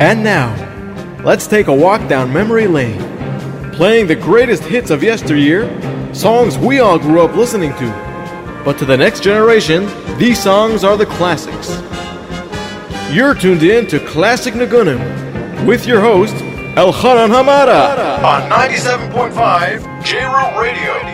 And now, let's take a walk down memory lane, playing the greatest hits of yesteryear, songs we all grew up listening to. But to the next generation, these songs are the classics. You're tuned in to Classic Nigunim with your host, Elchanan Hamada on 97.5 J-Root Radio.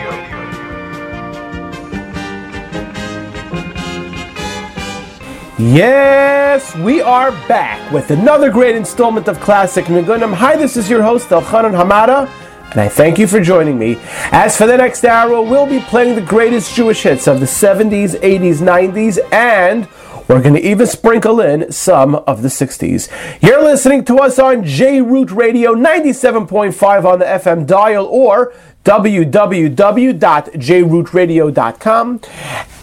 Yes, we are back with another great installment of Classic Nigunim. Hi, this is your host, Elchanan Hamada, and I thank you for joining me. As for the next hour, we'll be playing the greatest Jewish hits of the 70s, 80s, 90s, and we're going to even sprinkle in some of the 60s. You're listening to us on J Root Radio 97.5 on the FM dial or www.jrootradio.com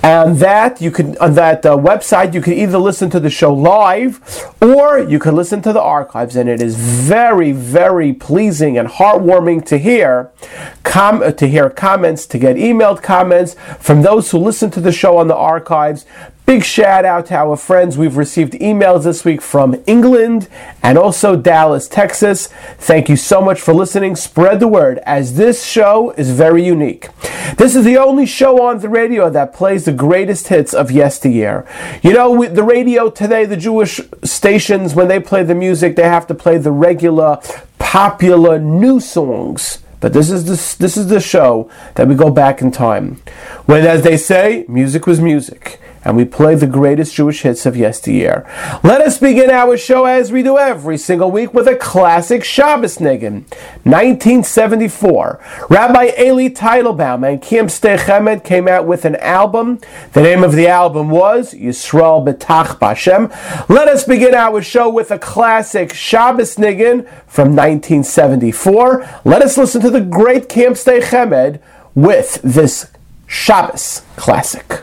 and that you can on that uh, website you can either listen to the show live or you can listen to the archives and it is very very pleasing and heartwarming to hear com- to hear comments to get emailed comments from those who listen to the show on the archives Big shout out to our friends. We've received emails this week from England and also Dallas, Texas. Thank you so much for listening. Spread the word as this show is very unique. This is the only show on the radio that plays the greatest hits of yesteryear. You know, the radio today, the Jewish stations, when they play the music, they have to play the regular, popular new songs. But this is the, this is the show that we go back in time. When, as they say, music was music and we play the greatest Jewish hits of yesteryear. Let us begin our show as we do every single week with a classic Shabbos Niggin. 1974, Rabbi Eli Teitelbaum and Kim Stechemed came out with an album. The name of the album was Yisrael Betach Bashem. Let us begin our show with a classic Shabbos Niggin from 1974. Let us listen to the great Kim Stechemed with this Shabbos classic.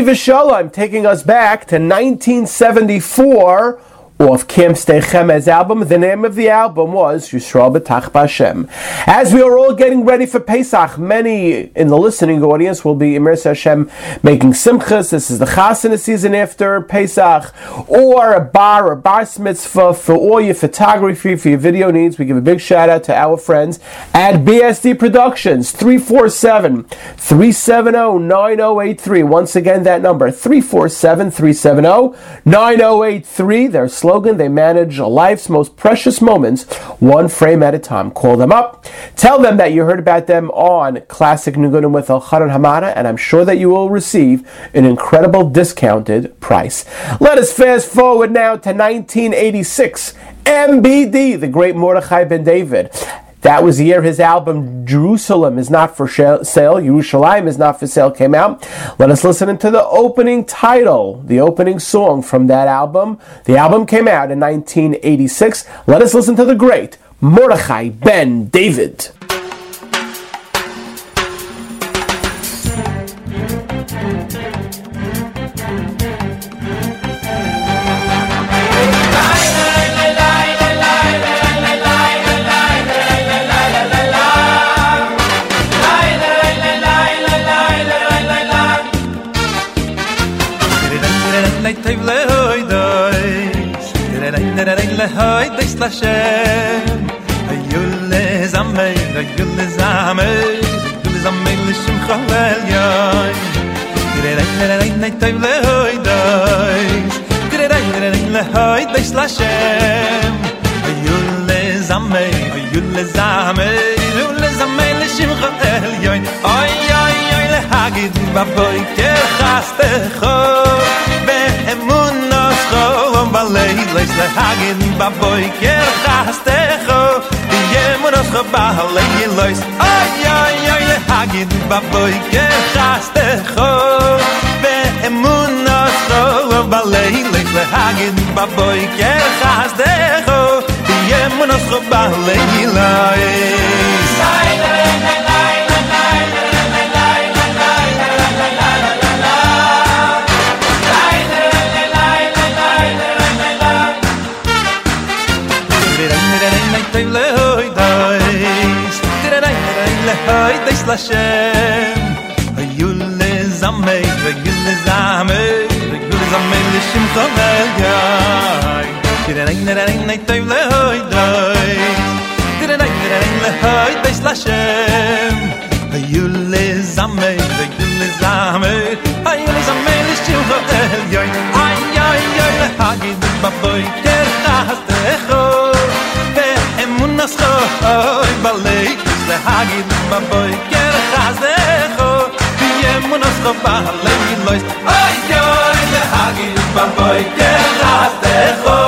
Shalom, taking us back to 1974 off Kim Stechem's album. The name of the album was Yisrael B'Tach B'Hashem. As we are all getting ready for Pesach, many in the listening audience will be Emir Hashem making simchas. This is the chasana season after Pesach, or a bar or bar mitzvah for all your photography, for your video needs. We give a big shout out to our friends at BSD Productions, 347 370 9083. Once again, that number, 347 370 9083. They're slogan. They manage life's most precious moments, one frame at a time. Call them up. Tell them that you heard about them on Classic Nigunim with Elchanan Hamada, and I'm sure that you will receive an incredible discounted price. Let us fast forward now to 1986. MBD, the great Mordechai Ben David. That was the year his album Jerusalem is not for sale, Yerushalayim is not for sale came out. Let us listen to the opening title, the opening song from that album. The album came out in 1986. Let us listen to the great Mordechai Ben David. Hashem. A zamei, a zamei A zamei lishim chalel yoy Gire rei, gire rei, nei toiv lehoi dois Gire rei, gire rei, lehoi dois la Hashem zamei, a yule zamei A zamei lishim chalel yoy Oi, oi, oi, lehagid baboy kerchas techo Ve emun nos chalom balei Lois lehagid baboy ba boy ker khast kho ye mun os le ye lois ay ay ay le hagid ba boy ker khast kho be emunos kho ba le ye lois le ba boy ker khast kho ye mun os le ye lois hoy de shlashem a le zame ve gun le zame ve gun zame le shim tonel gay kire nay nay nay nay toy le hoy doy kire nay nay nay le hoy de shlashem ayun le zame ve gun le zame ayun le zame le shim tonel gay ay ay ay le hagi de baboy ke hast nas khoy balay ze hagin ma boy ger khaze kho yem mo אוי khoy balay loyst ay yoy ze hagin ma boy ger khaze kho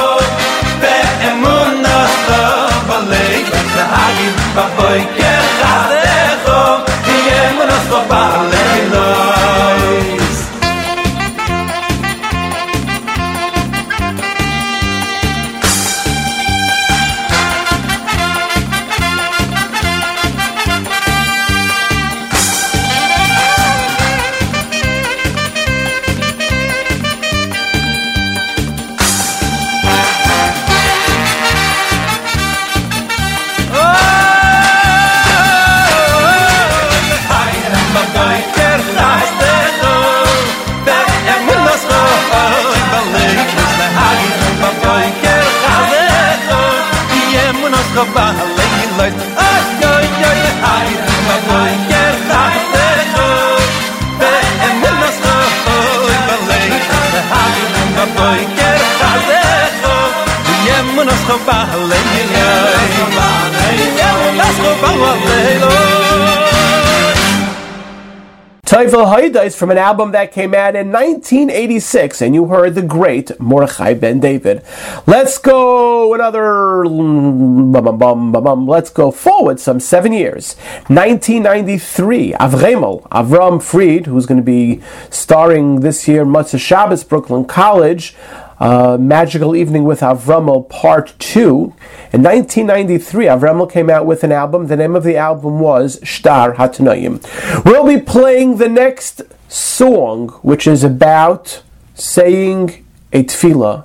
be em nas khoy balay ze hagin boy khaze kho balay look about. Teufel Haida is from an album that came out in 1986, and you heard the great Mordechai Ben David. Let's go another. Let's go forward some seven years. 1993, Avremel, Avram Fried, who's going to be starring this year Matzah Shabbos, Brooklyn College. Uh, Magical Evening with Avramo Part 2. In 1993, Avramo came out with an album. The name of the album was Shtar Hatanoim. We'll be playing the next song, which is about saying a tefillah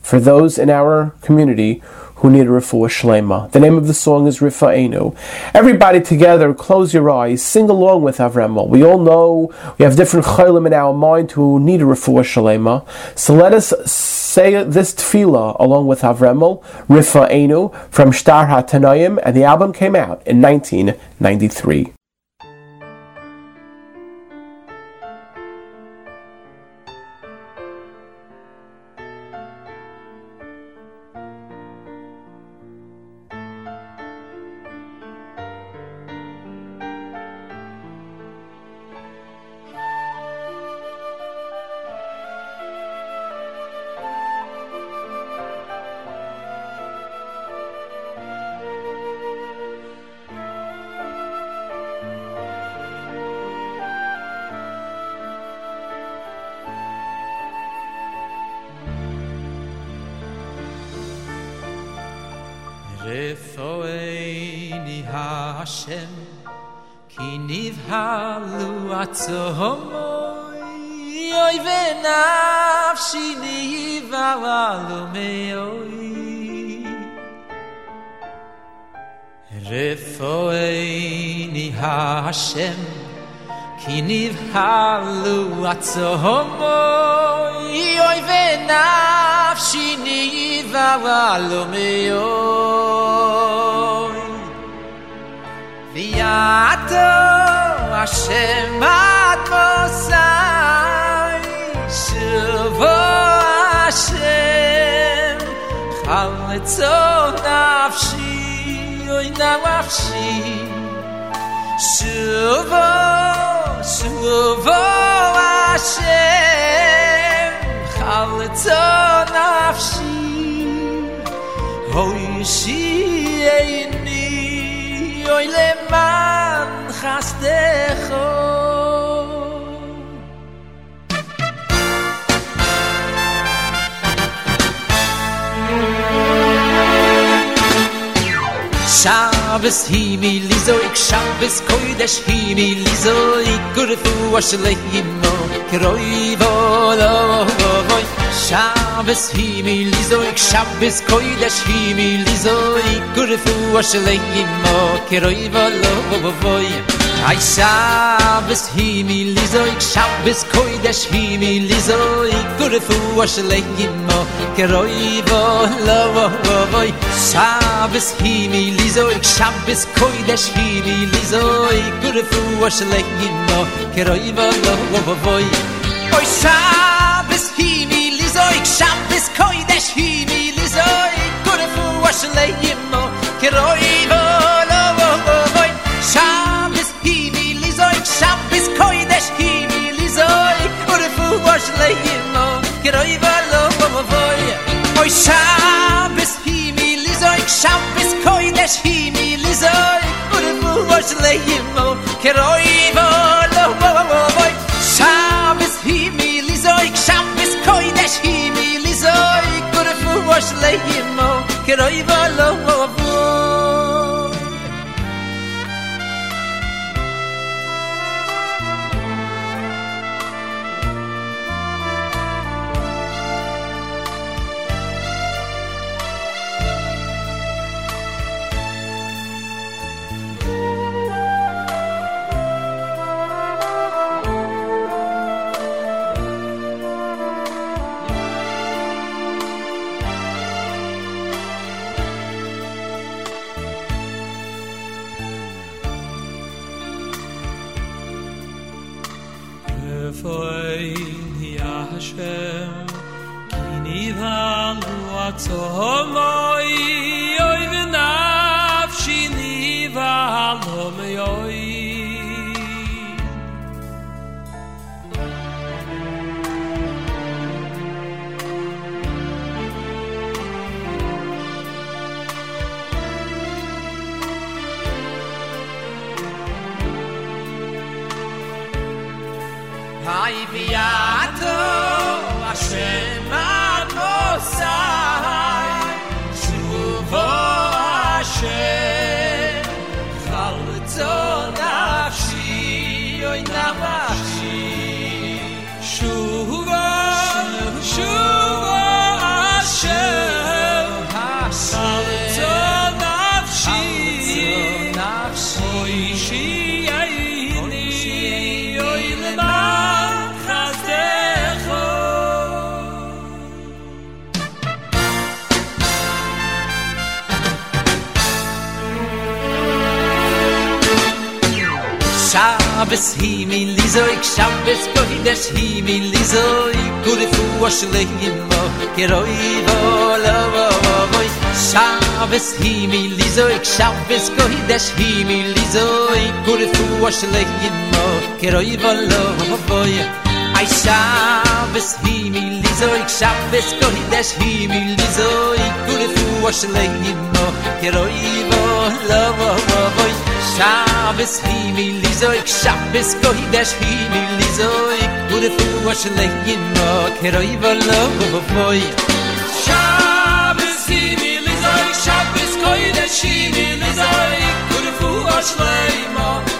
for those in our community who need a refuah shlema. The name of the song is Rifa'enu. Everybody together, close your eyes, sing along with Avremel. We all know we have different chaylim in our mind who need a refuah shlema. So let us say this tefillah along with Avremel, Rifa'enu from Shtar HaTanayim, and the album came out in 1993. halu at so homo i oi vena fshini meo via to a shema to shvo a shem halu oy na fshi oi shuvo Hashem chalitza nafshi hoy shi eini leman chastecho. Shabbos hi mi lizo ik Shabbos koidesh hi mi lizo ik gurfu ashle himo kroi vola vay Shabbos hi mi lizo ik Shabbos koidesh hi mi lizo ik gurfu ashle himo kroi vola vay Ay shav es hi mi lizo ik shav es koy de shvi mi lizo ik gure fu a shle gimmo ke vo lo vo vo voy shav es hi mi lizo ik shav es koy de shvi mi lizo ik gure fu a shle gimmo ke vo lo vo vo voy oy shav es hi mi lizo ik shav es koy de shvi mi lizo ik gure fu a shle gimmo ke vo ich lege mo geroy valo vo vo voy oi sham bis hi mi lizoy sham bis koi des hi mi lizoy ur vo vo ich lege mo geroy valo vo vo voy lizoy sham bis koi lizoy ur vo vo geroy valo vo Shabbos hi mi lizoi, Shabbos koi desh hi mi lizoi, kuri fu o shlehi mo, keroi vo lo vo vo voi. Shabbos hi mi lizoi, Shabbos koi desh hi mi lizoi, kuri fu o shlehi mo, keroi vo lo. Ay Shabbos hi mi lizoi, Shabbos koi desh hi mi lizoi, kuri fu o shlehi mo, keroi vo lo Shabbos hi mi lizoik Shabbos go hi dash mi lizoik. Ure fu wa shle yin mo Kero i vo foy Shabbos hi mi lizoik Shabbos go hi dash mi lizoik. Ure fu wa mo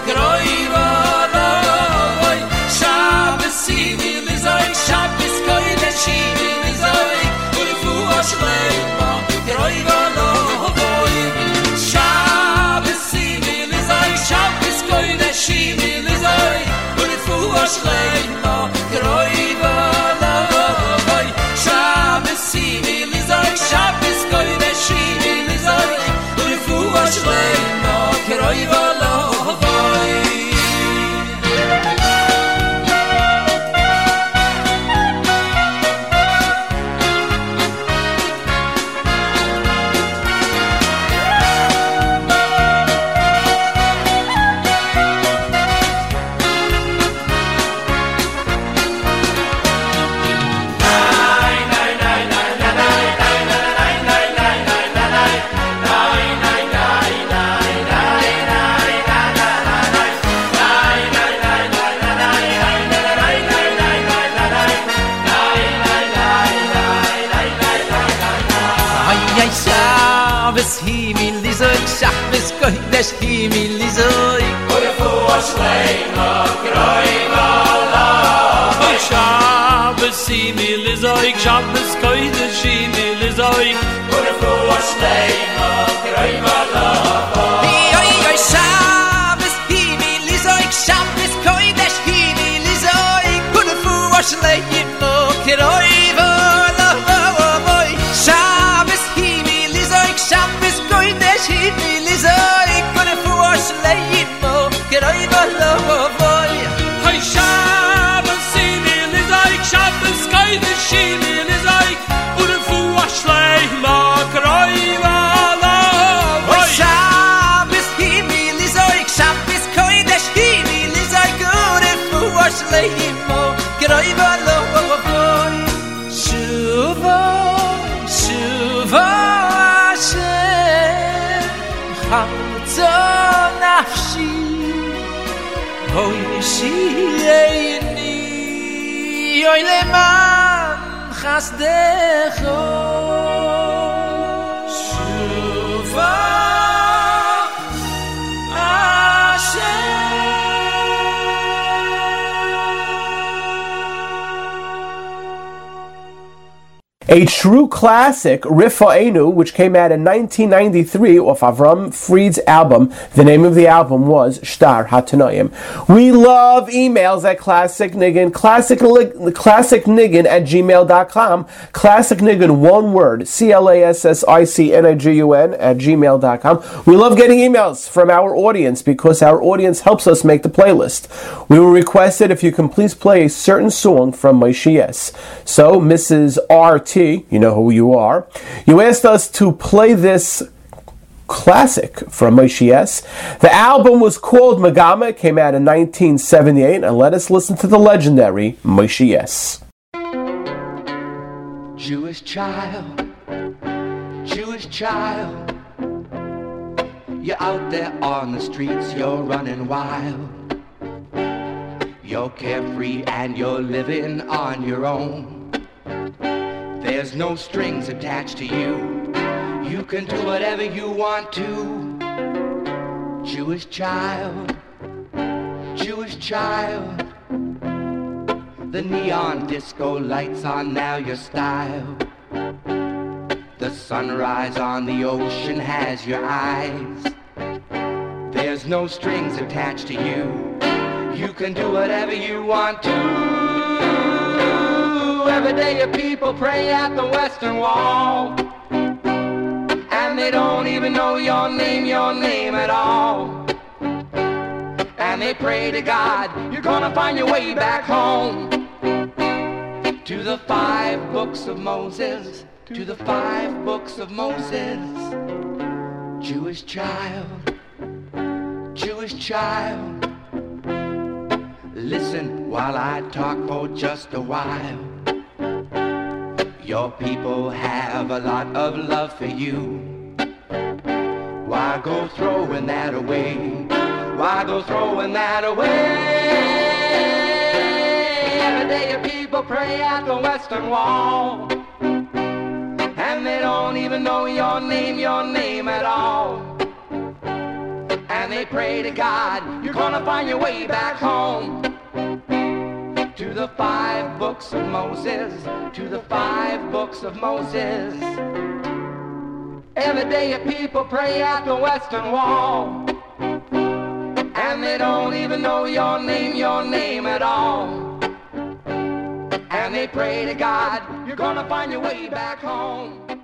es ki mi li zoi Kore fu a kroi ma la Oi shabes i mi li zoi Shabes koi de shi mi li zoi Kore fu a shleima kroi ma la Oi oi shabes i היפו גיר איבער לאב קוק קוי שוב שוואס חצונע שי הוי ני שי ליי A true classic, Rifa'enu, which came out in 1993 off Avram Fried's album. The name of the album was Shtar Hatanoim. We love emails at Classic Nigun, classic, Nigun at gmail.com. Classic Nigun, one word, C L A S S I C N I G U N at gmail.com. We love getting emails from our audience because our audience helps us make the playlist. We were requested if you can please play a certain song from Moshe. So, Mrs. RT, you know who you are, you asked us to play this classic from Moshe Yess. The album was called Megama, came out in 1978, and let us listen to the legendary Moshe Yess. Jewish child, Jewish child. You're out there on the streets, you're running wild. You're carefree and you're living on your own. There's no strings attached to you. You can do whatever you want to. Jewish child, Jewish child. The neon disco lights are now your style. The sunrise on the ocean has your eyes. There's no strings attached to you. You can do whatever you want to. Every day your people pray at the Western Wall. And they don't even know your name, your name at all. and they pray to God, you're gonna find your way back home. To the five books of Moses, to the five books of Moses. Jewish child, Jewish child. Listen while I talk for just a while. Your people have a lot of love for you. Why go throwing that away? Why go throwing that away? Every day your people pray at the Western Wall. And they don't even know your name, your name at all. And they pray to God, you're gonna find your way back home. The five books of Moses, to the five books of Moses. Every day your people pray at the Western Wall. And they don't even know your name, your name at all. And they pray to God, you're gonna find your way back home.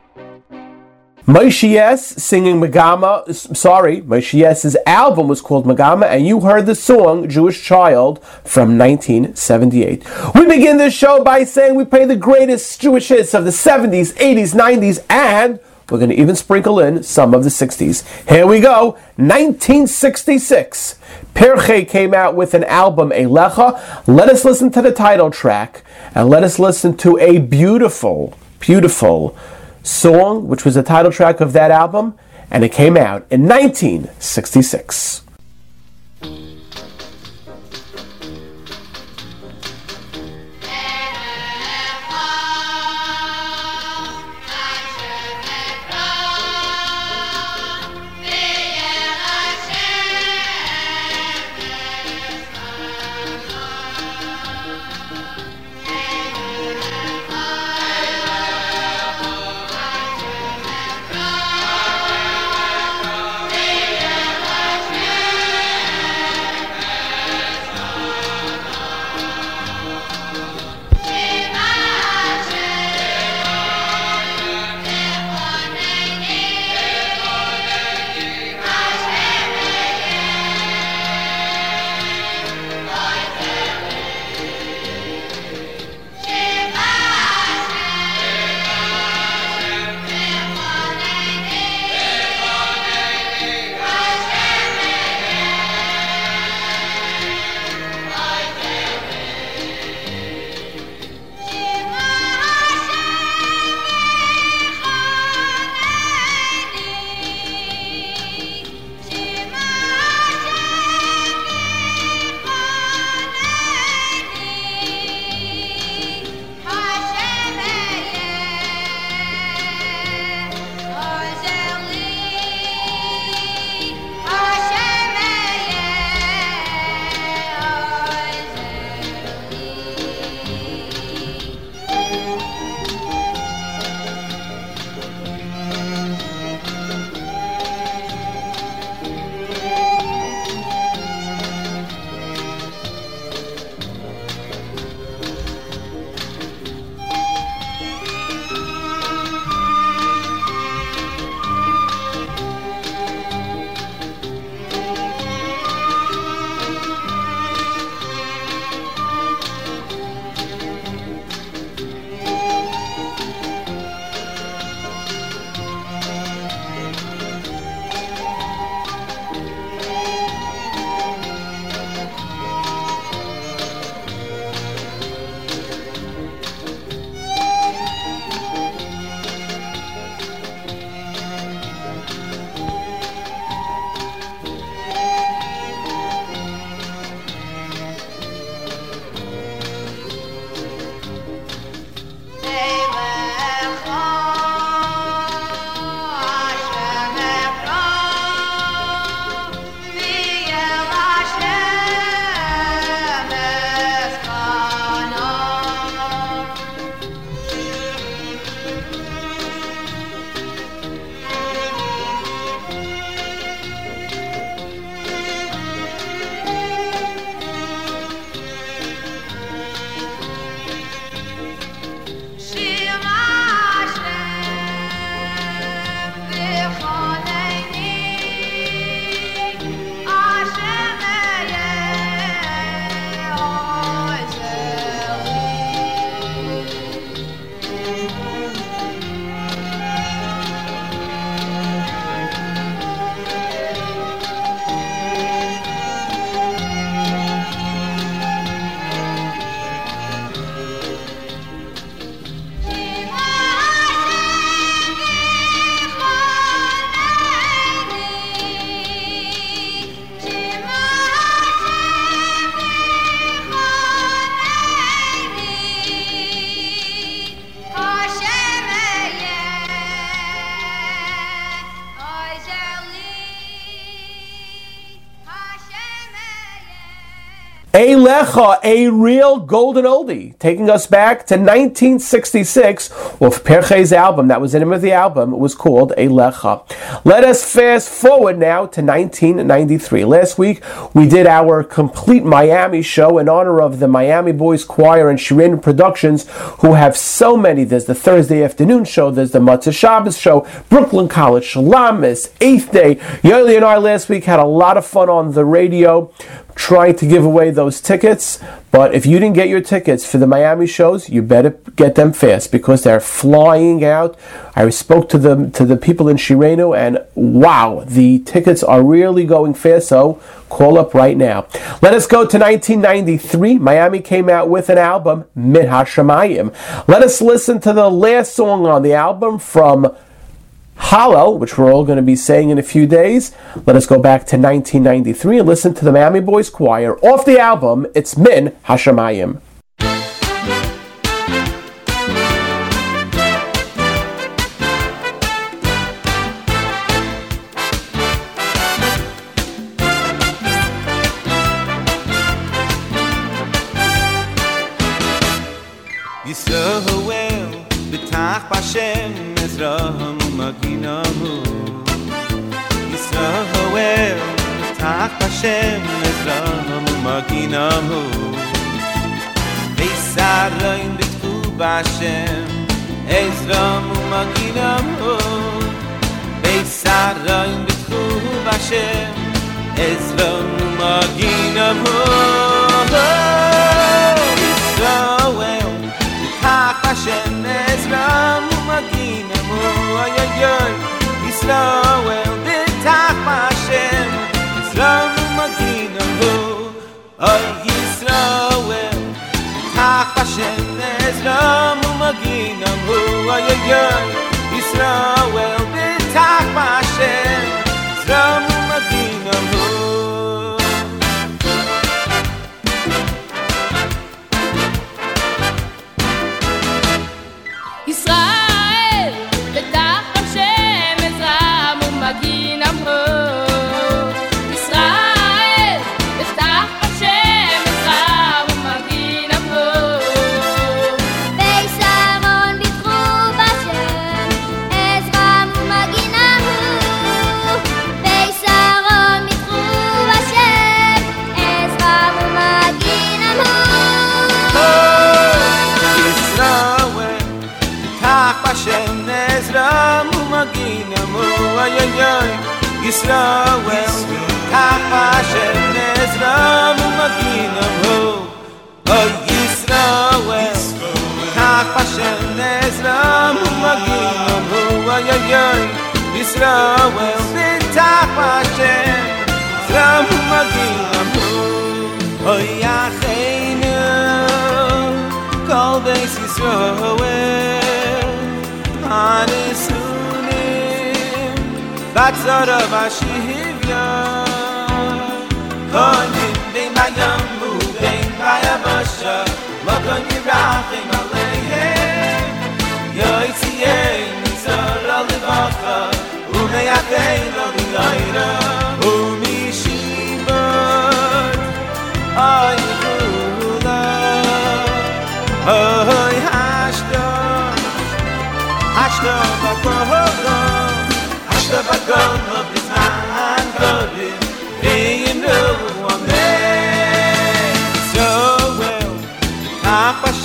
Moshe singing Megama, sorry, Moshe album was called Megama, and you heard the song Jewish Child from 1978. We begin this show by saying we play the greatest Jewish hits of the 70s, 80s, 90s, and we're going to even sprinkle in some of the 60s. Here we go, 1966. Pirchei came out with an album, Elecha. Let us listen to the title track, and let us listen to a beautiful, beautiful song, which was the title track of that album, and it came out in 1966. Eilecha, a real golden oldie, taking us back to 1966 with Pirchei's album. That was the name of the album. It was called Eilecha. Let us fast forward now to 1993. Last week, we did our complete Miami show in honor of the Miami Boys Choir and Shirin Productions, who have so many. There's the Thursday afternoon show, there's the Matzah Shabbos show, Brooklyn College Shalamis, Eighth Day. Yoli and I last week had a lot of fun on the radio trying to give away those tickets. But if you didn't get your tickets for the Miami shows, you better get them fast because they're flying out. I spoke to the to the people in Shireno, and wow, the tickets are really going fast. So call up right now. Let us go to 1993. Miami came out with an album, Min Hashemayim. Let us listen to the last song on the album from Hallel, which we're all going to be saying in a few days. Let us go back to 1993 and listen to the Miami Boys Choir off the album It's Min Hashemayim. Hashem Ezraham Umakinam Hu. Beisar Roim Bitfu Bashem Ezraham Umakinam Hu. Beisar Roim Bitfu Bashem Ezraham Umakinam Hu. Yisrael Yitach Hashem Ezraham Umakinam Hu. Yisrael. Ay Yisrael B'Tach Hashem Ezra Mumagina Mu Ay Ay Ay. Yisrael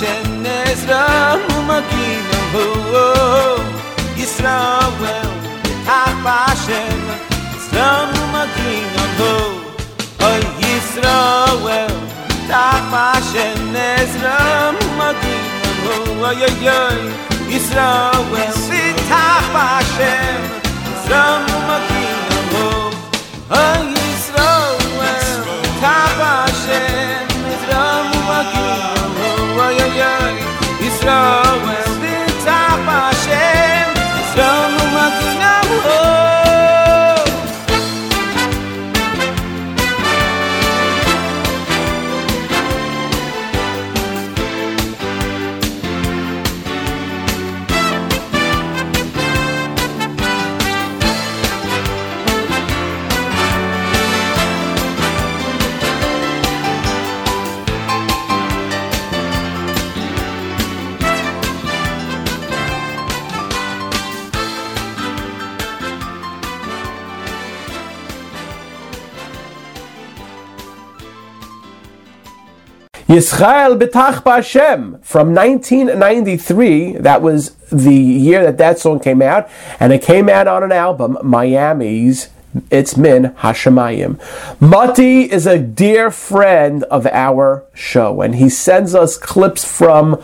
Hashem Ezra Umakim Ho Yisrael Tach Hashem Ezra Umakim Ho Ho Yisrael Tach Hashem Ezra Umakim Ho Ay Ay Ay Yisrael Tach Hashem Ezra Umakim Ho Ho Yisrael Yisrael Yisrael B'tach B'Hashem from 1993. That was the year that that song came out, and it came out on an album, Miami's It's Min Hashemayim. Mati is a dear friend of our show, and he sends us clips from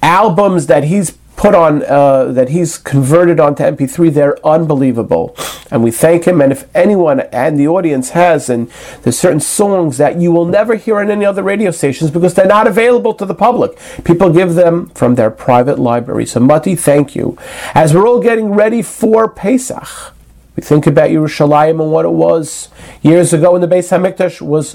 albums that he's put on uh, that he's converted onto MP3. They're unbelievable, and we thank him. And if anyone and the audience has, and there's certain songs that you will never hear on any other radio stations because they're not available to the public. People give them from their private library. So Mati, thank you. As we're all getting ready for Pesach. We think about Yerushalayim and what it was years ago when the Beis Hamikdash was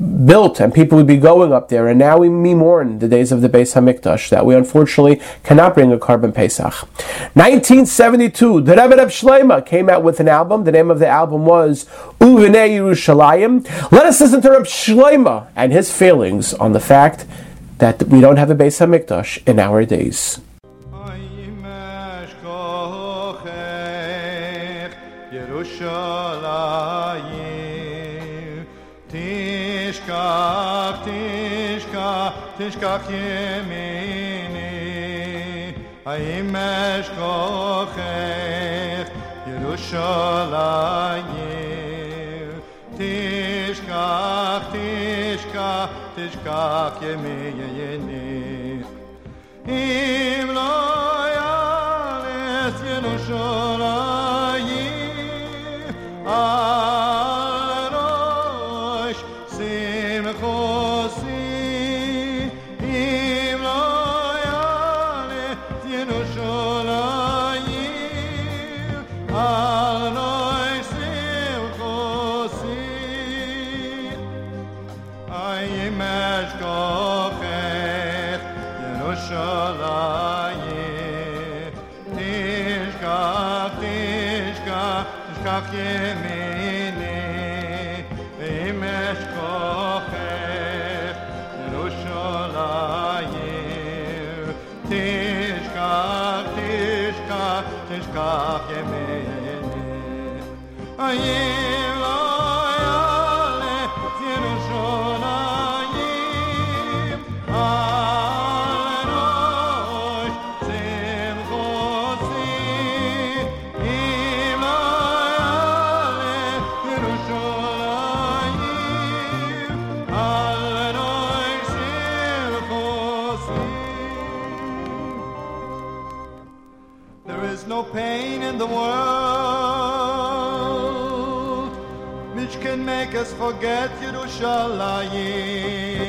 built and people would be going up there. And now we mourn the days of the Beis Hamikdash that we unfortunately cannot bring a korban Pesach. 1972, the Rebbe Reb Shleima came out with an album. The name of the album was Uvnei Yerushalayim. Let us listen to Reb Shleima and his feelings on the fact that we don't have a Beis Hamikdash in our days. Yerushalayim tishkach, tishkach yemini Yimesh kochech Yerushalayim Tishkach, tishkach, tishkach yemini אם לא יעלס ירושלים Lo Yerushalayim.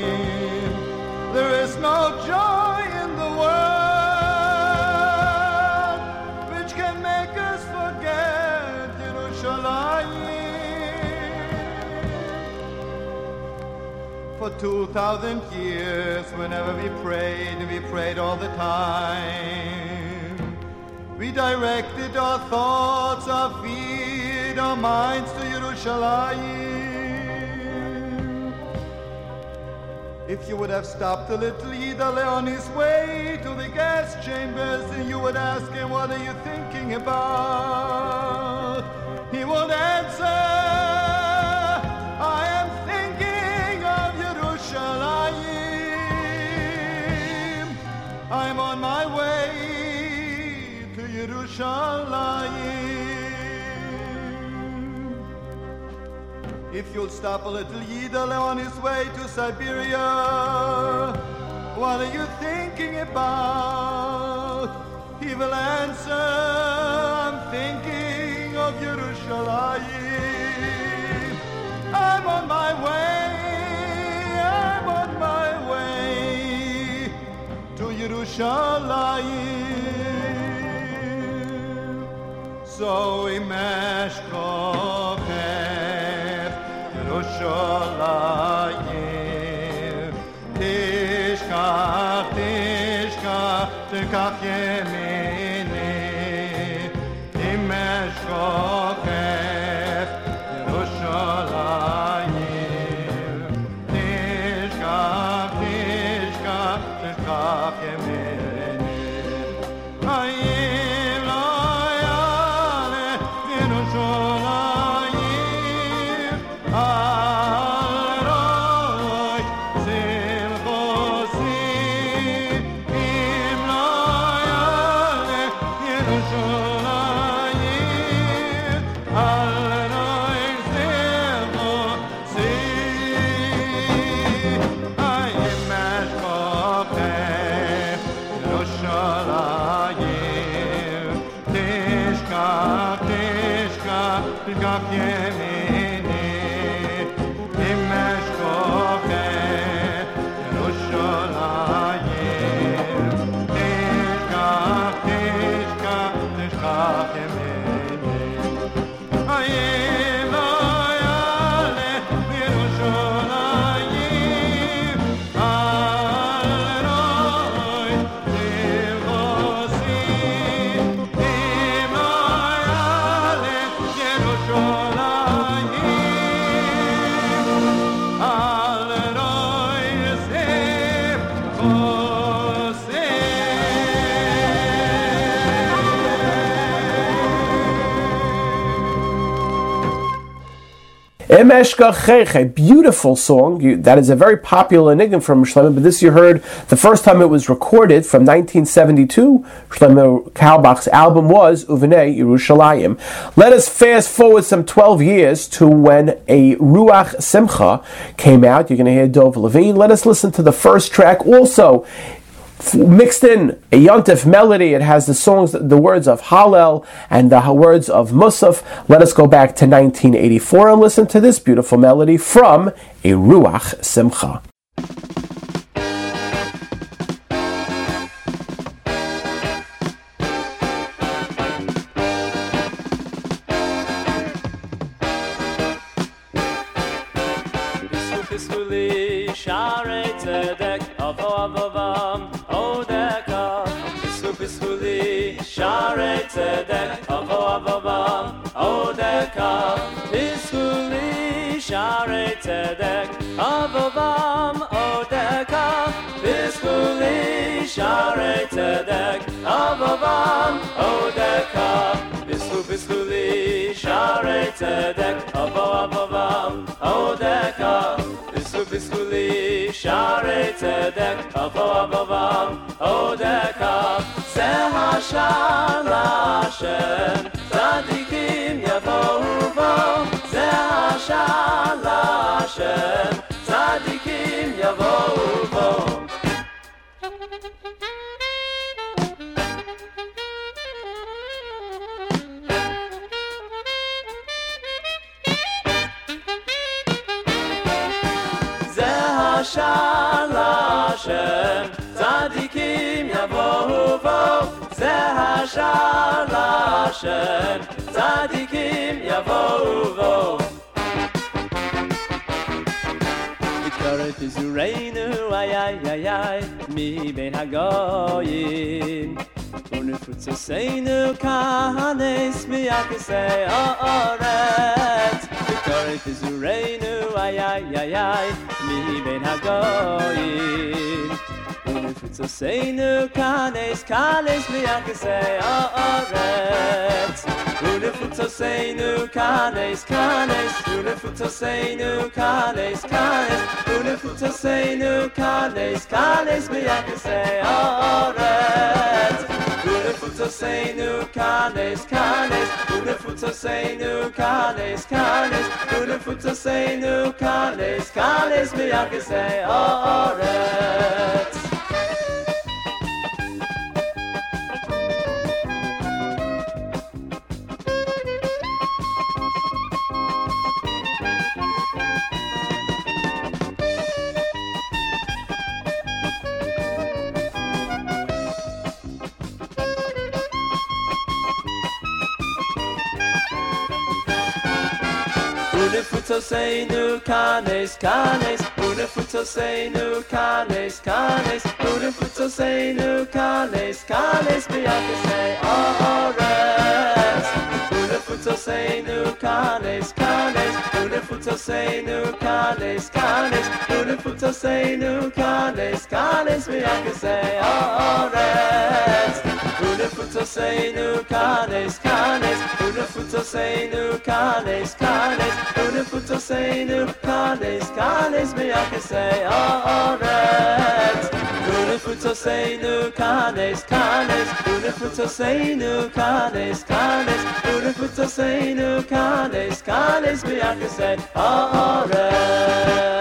There is no joy in the world which can make us forget Yerushalayim. For two thousand years, whenever we prayed, we prayed all the time. We directed our thoughts, our feet, our minds to Yerushalayim. You would have stopped a little Yidale on his way to the gas chambers, and you would ask him, What are you thinking about? He would answer, I am thinking of Yerushalayim. I'm on my way to Yerushalayim. If you'll stop a little Yidale on his way Siberia, what are you thinking about? He will answer, I'm thinking of Yerushalayim. I'm on my way, I'm on my way to Yerushalayim. So imesh kochech Emeshkachech, a beautiful song. You, that is a very popular enigma from Shlomo, but this you heard the first time it was recorded from 1972. Shlomo Carlebach's album was Uvnei Yerushalayim. Let us fast forward some 12 years to when a Ruach Simcha came out. You're going to hear Dov Levine. Let us listen to the first track also mixed in a yontif melody. It has the songs, the words of Hallel and the words of Musaf. Let us go back to 1984 and listen to this beautiful melody from a Ruach Simcha. Tzedek, Avo Avovam, Odeka. Bismillah, Sharei Tzedek, Avovam, Odeka. Bismillah, Sharei Tzedek, Avovam, Odeka. Bisu Bismillah, Sharei Tzedek, Avo Odeka. Bismillah, Sharei Tzedek, Avo Avovam, Odeka. Seha Shala Hashem, Tzadikim Yavohu Vo. Seha Shala Hashem, Tzadikim Yavohu Vo. השל השם, צדיקים יבואו בו. ביקורת אזורנו, איי איי איי איי, מבין הגויים. ונפוצצנו כהנס מיחסי האורץ. ביקורת אזורנו, איי איי איי איי, מבין הגויים. ונפוצצנו כהנס, כהנס מיחסי האורץ. ונפוצצנו כהנס, כהנס, ונפוצצנו כהנס, כהנס, ונפוצצנו Unefuto sei nu canes, canes. Unefuto sei nu canes, canes. Unefuto sei nu canes, canes. Bianca sei ores. Unefuto sei nu canes, canes. Unefuto sei nu canes, canes. Unefuto sei nu canes, canes. Bianca sei ores oretz Unifutosenu kanes kanes Unifutosenu kanes kanes Unifutosenu kanes kanes miyakase oretz Unifutosenu kanes kanes Unifutosenu kanes kanes Unifutosenu kanes kanes miyakase oretz You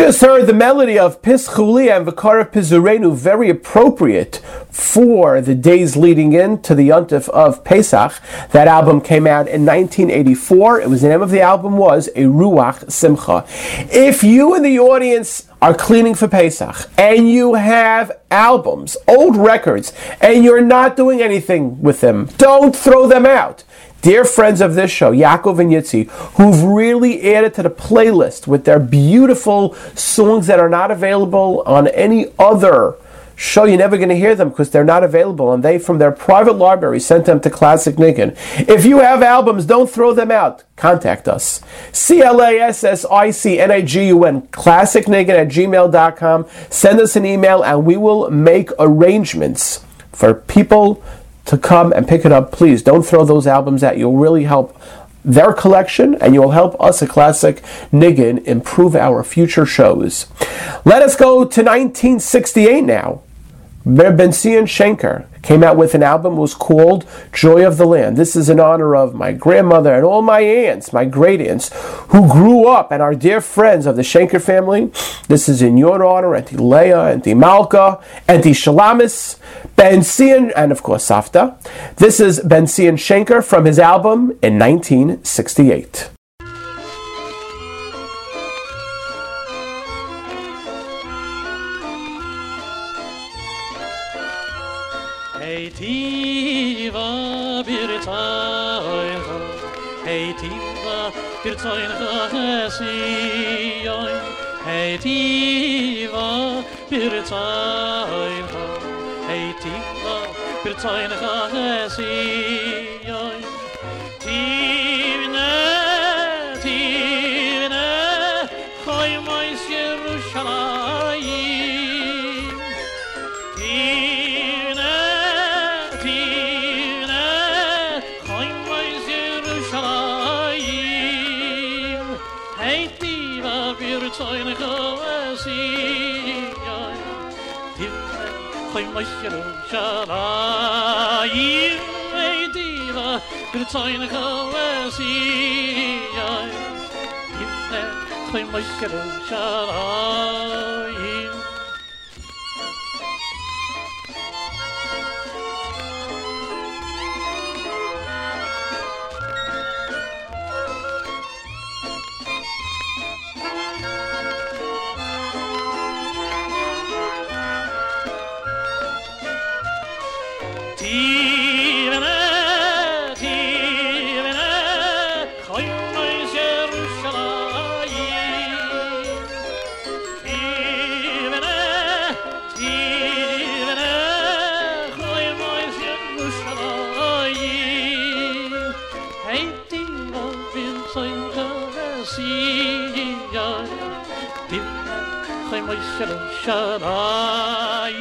just just heard the melody of Pischuli and Vikara Pizurenu, very appropriate for the days leading in to the Yontif of Pesach. That album came out in 1984. It was the name of the album was A Ruach Simcha. If you in the audience are cleaning for Pesach and you have albums, old records, and you're not doing anything with them, don't throw them out. Dear friends of this show, Yaakov and Yitzi, who've really added to the playlist with their beautiful songs that are not available on any other show, you're never going to hear them because they're not available, and they, from their private library, sent them to Classic Nigun. If you have albums, don't throw them out. Contact us. C L A S S I C N I G U N, classicnigun at gmail.com. Send us an email, and we will make arrangements for people to come and pick it up. Please don't throw those albums out. You'll really help their collection and you'll help us at Classic Nigun improve our future shows. Let us go to 1968 now. Benzion Schenker came out with an album was called Joy of the Land. This is in honor of my grandmother and all my aunts, my great aunts, who grew up and are dear friends of the Schenker family. This is in your honor, Auntie Leah, Auntie Malka, Auntie Shalamis, Benzion, and of course Safta. This is Benzion Schenker from his album in 1968. Hey tiva bir tsayn ha Hey tiva bir tsayn ha siyon Hey tiva bir tsayn ha Hey tiva bir tsayn ha Choim Mois Yerushalayim. Hey, Tiva, wir zoin Choesiyan. Choim Mois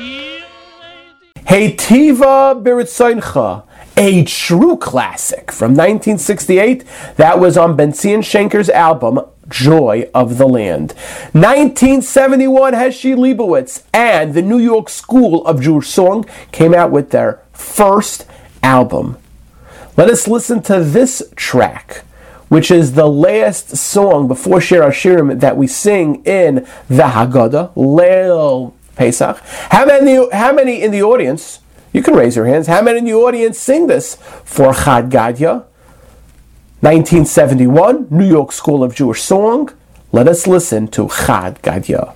Hey Tiva Biritzoncha, a true classic from 1968 that was on Benzion Schenker's album Joy of the Land. 1971, Heshi Leibowitz and the New York School of Jewish Song came out with their first album. Let us listen to this track, which is the last song before Shir Hashirim that we sing in the Haggadah, Leil Pesach. How many, how many in the audience, you can raise your hands, how many in the audience sing this for Chad Gadya? 1971, New York School of Jewish Song. Let us listen to Chad Gadya.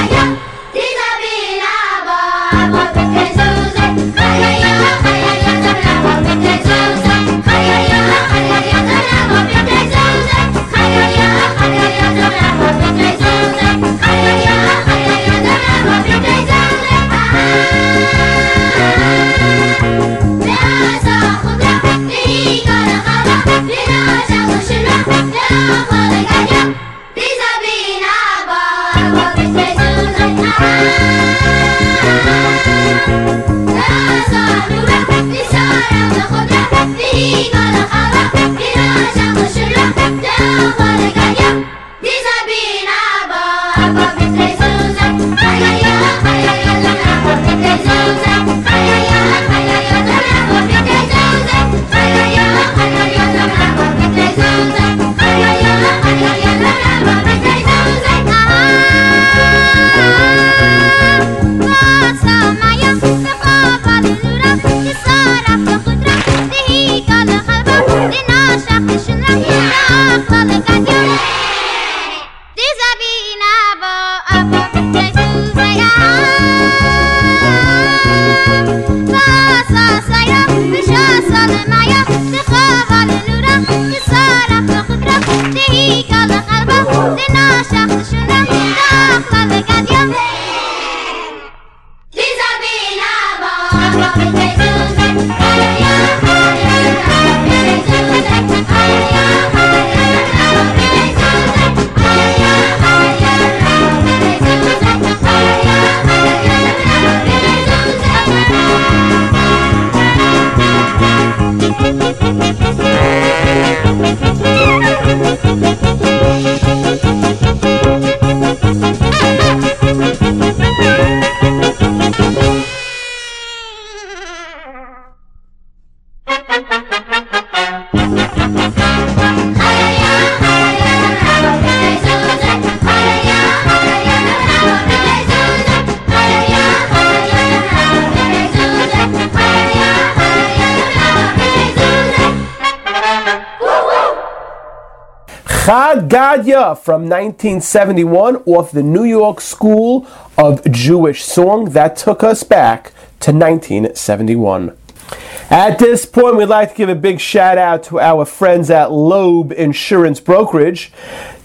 يا أسعى نرفرف بسارة ناخد رفرف في إيجا لا From 1971 off the New York School of Jewish Song. That took us back to 1971. At this point, we'd like to give a big shout out to our friends at Loeb Insurance Brokerage.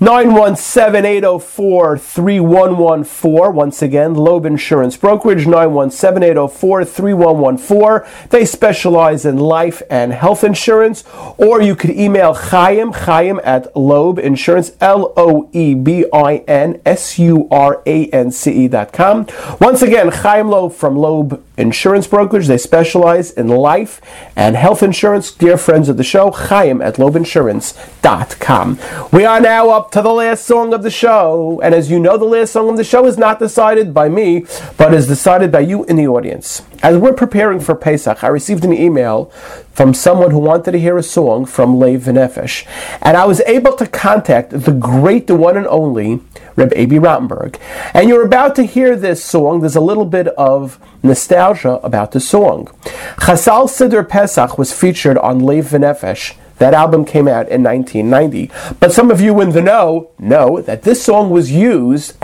917-804-3114. Once again, Loeb Insurance Brokerage, 917-804-3114. They specialize in life and health insurance. Or you could email Chaim, Chaim at Loeb Insurance, L-O-E-B-I-N-S-U-R-A-N-C-E dot com. Once again, Chaim Loeb from Loeb Insurance Brokerage. They specialize in life and health insurance. Dear friends of the show, Chaim at loebinsurance.com. We are now up to the last song of the show. And as you know, the last song of the show is not decided by me, but is decided by you in the audience. As we're preparing for Pesach, I received an email from someone who wanted to hear a song from Lev Nefesh. And I was able to contact the great, the one and only Reb Abi Rottenberg. And you're about to hear this song. There's a little bit of nostalgia about the song. Chasal Siddur Pesach was featured on Lev Nefesh. That album came out in 1990. But some of you in the know know that this song was used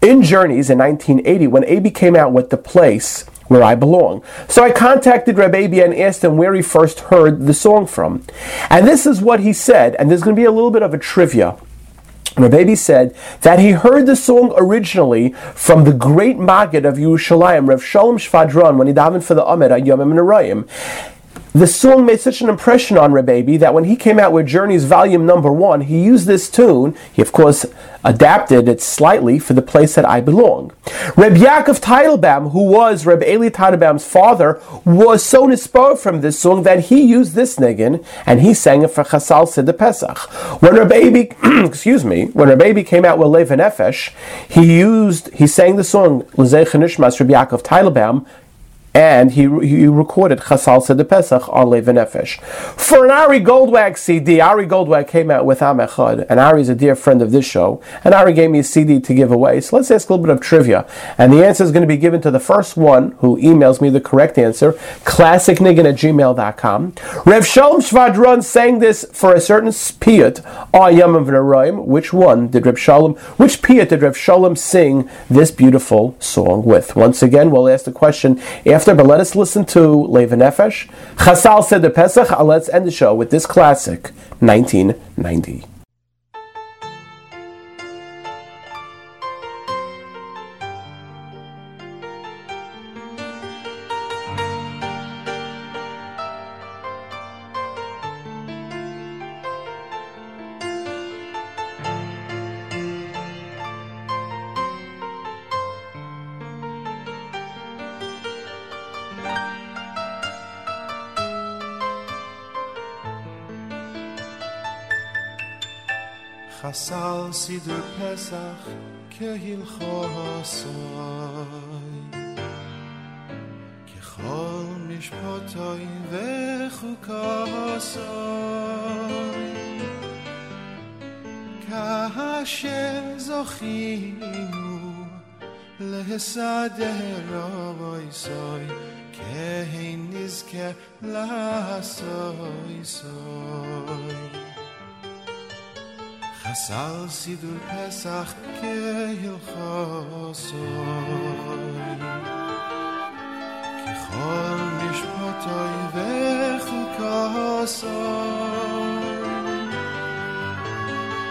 in Journeys in 1980 when Abi came out with The Place Where I Belong. So I contacted Reb Abi and asked him where he first heard the song from. And this is what he said, and there's going to be a little bit of a trivia. Rabbi said that he heard the song originally from the great Maggid of Yerushalayim, Rev Shalom Shvadron, when he davened for the Amid at Yomim Noraim. The song made such an impression on Reb Abi that when he came out with Journeys Volume Number One, he used this tune. He, of course, adapted it slightly for the place that I belong. Reb Yaakov Teitelbaum, who was Reb Eli Teitelbaum's father, was so inspired from this song that he used this nigun and he sang it for Chasal Siddur Pesach. When Reb Abi, excuse me, when Reb Abi came out with Lev Nefesh, he used, he sang the song L'zei Nishmas Reb Yaakov Teitelbaum and he, he recorded Chasal Siddur Pesach on Lev Nefesh. For an Ari Goldwag CD, Ari Goldwag came out with Am Echad, and Ari's a dear friend of this show, and Ari gave me a CD to give away. So let's ask a little bit of trivia. And the answer is going to be given to the first one who emails me the correct answer, classicnigun at gmail.com. Rev Shalom Shvadron sang this for a certain piyut on ah Yomim Noraim. Which one did Rev Shalom, which piyut did Rev Shalom sing this beautiful song with? Once again, we'll ask the question after after, but let us listen to Lev Nefesh. Chasal Siddur Pesach, uh, let's end the show with this classic, 1990. پسخ که هیل خواهستای که خانش پا تا این و خوکاستای که هش زخیمو له سده را بایسای که هینیز که لحسای سای Chasal Sidur Pesach kehilchosoi Kechol mishpotoi vechukosoi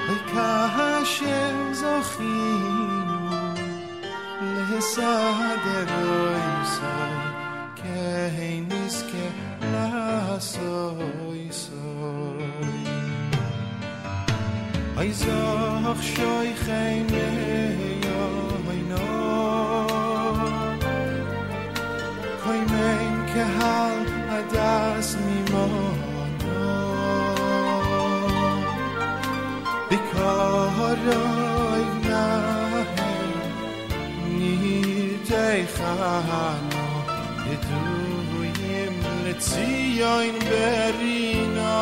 V'kashem zochinu lesader oisoi Kein nizke lasoi ای زاخ شای خینه یا اینا کای که حال عدس میمانا بیکارای نه نیده خانا بدویم لطیاین برینا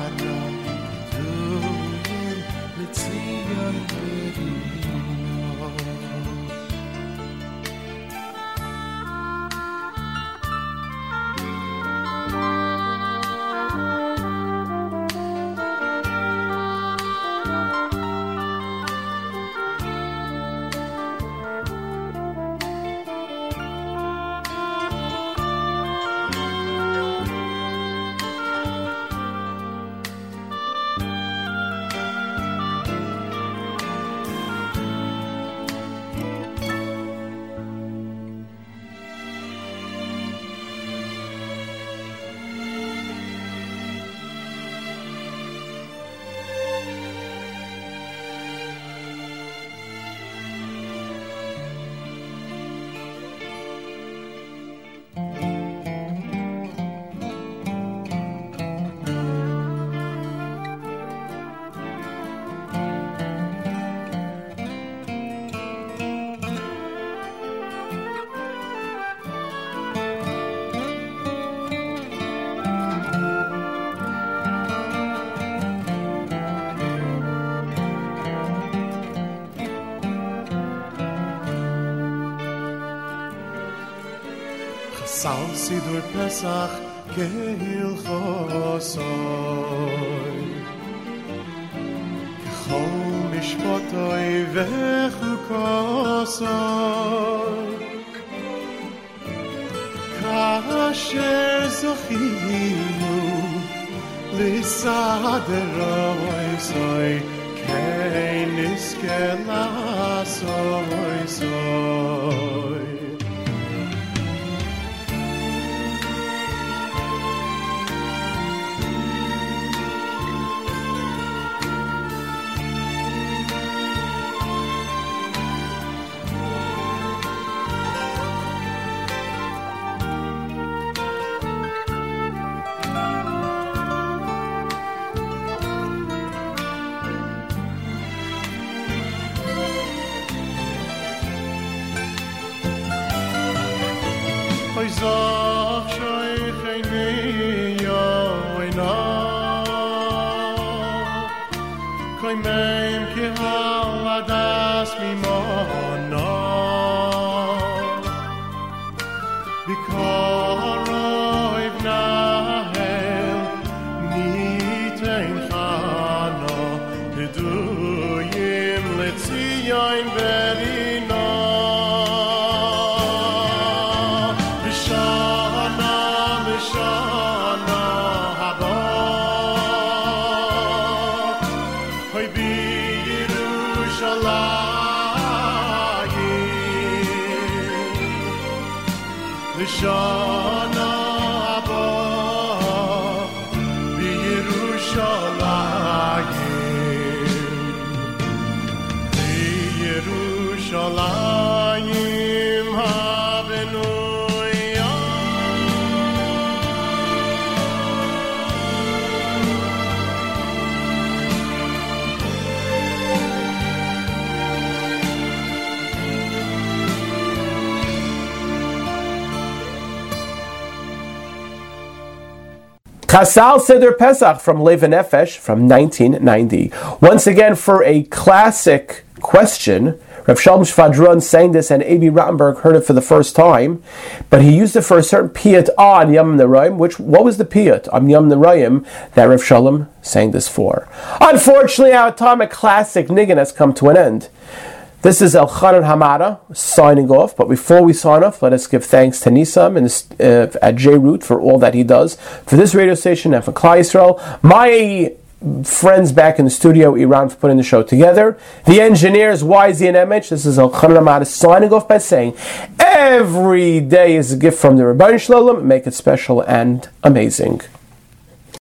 sal si dur pesach ke hil khosoy khol mishpotoy ve khosoy kasher zokhinu lisad roy soy kein iskelasoy Chasal Siddur Pesach from Lev Nefesh from 1990. Once again, for a classic question, Rav Shalom Shvadron sang this and Abi Rottenberg heard it for the first time, but he used it for a certain piyut on Yomim Noraim, which, what was the piyut on Yomim Noraim that Rav Shalom sang this for? Unfortunately, our atomic classic Nigun has come to an end. This is Elchanan Hamada signing off. But before we sign off, let us give thanks to Nisam and uh, at JRoot for all that he does for this radio station and for Klal Yisrael. My friends back in the studio, Iran, for putting the show together. The engineers, YZ and MH. This is Elchanan Hamada signing off by saying, every day is a gift from the Ribono Shel Olam. Make it special and amazing.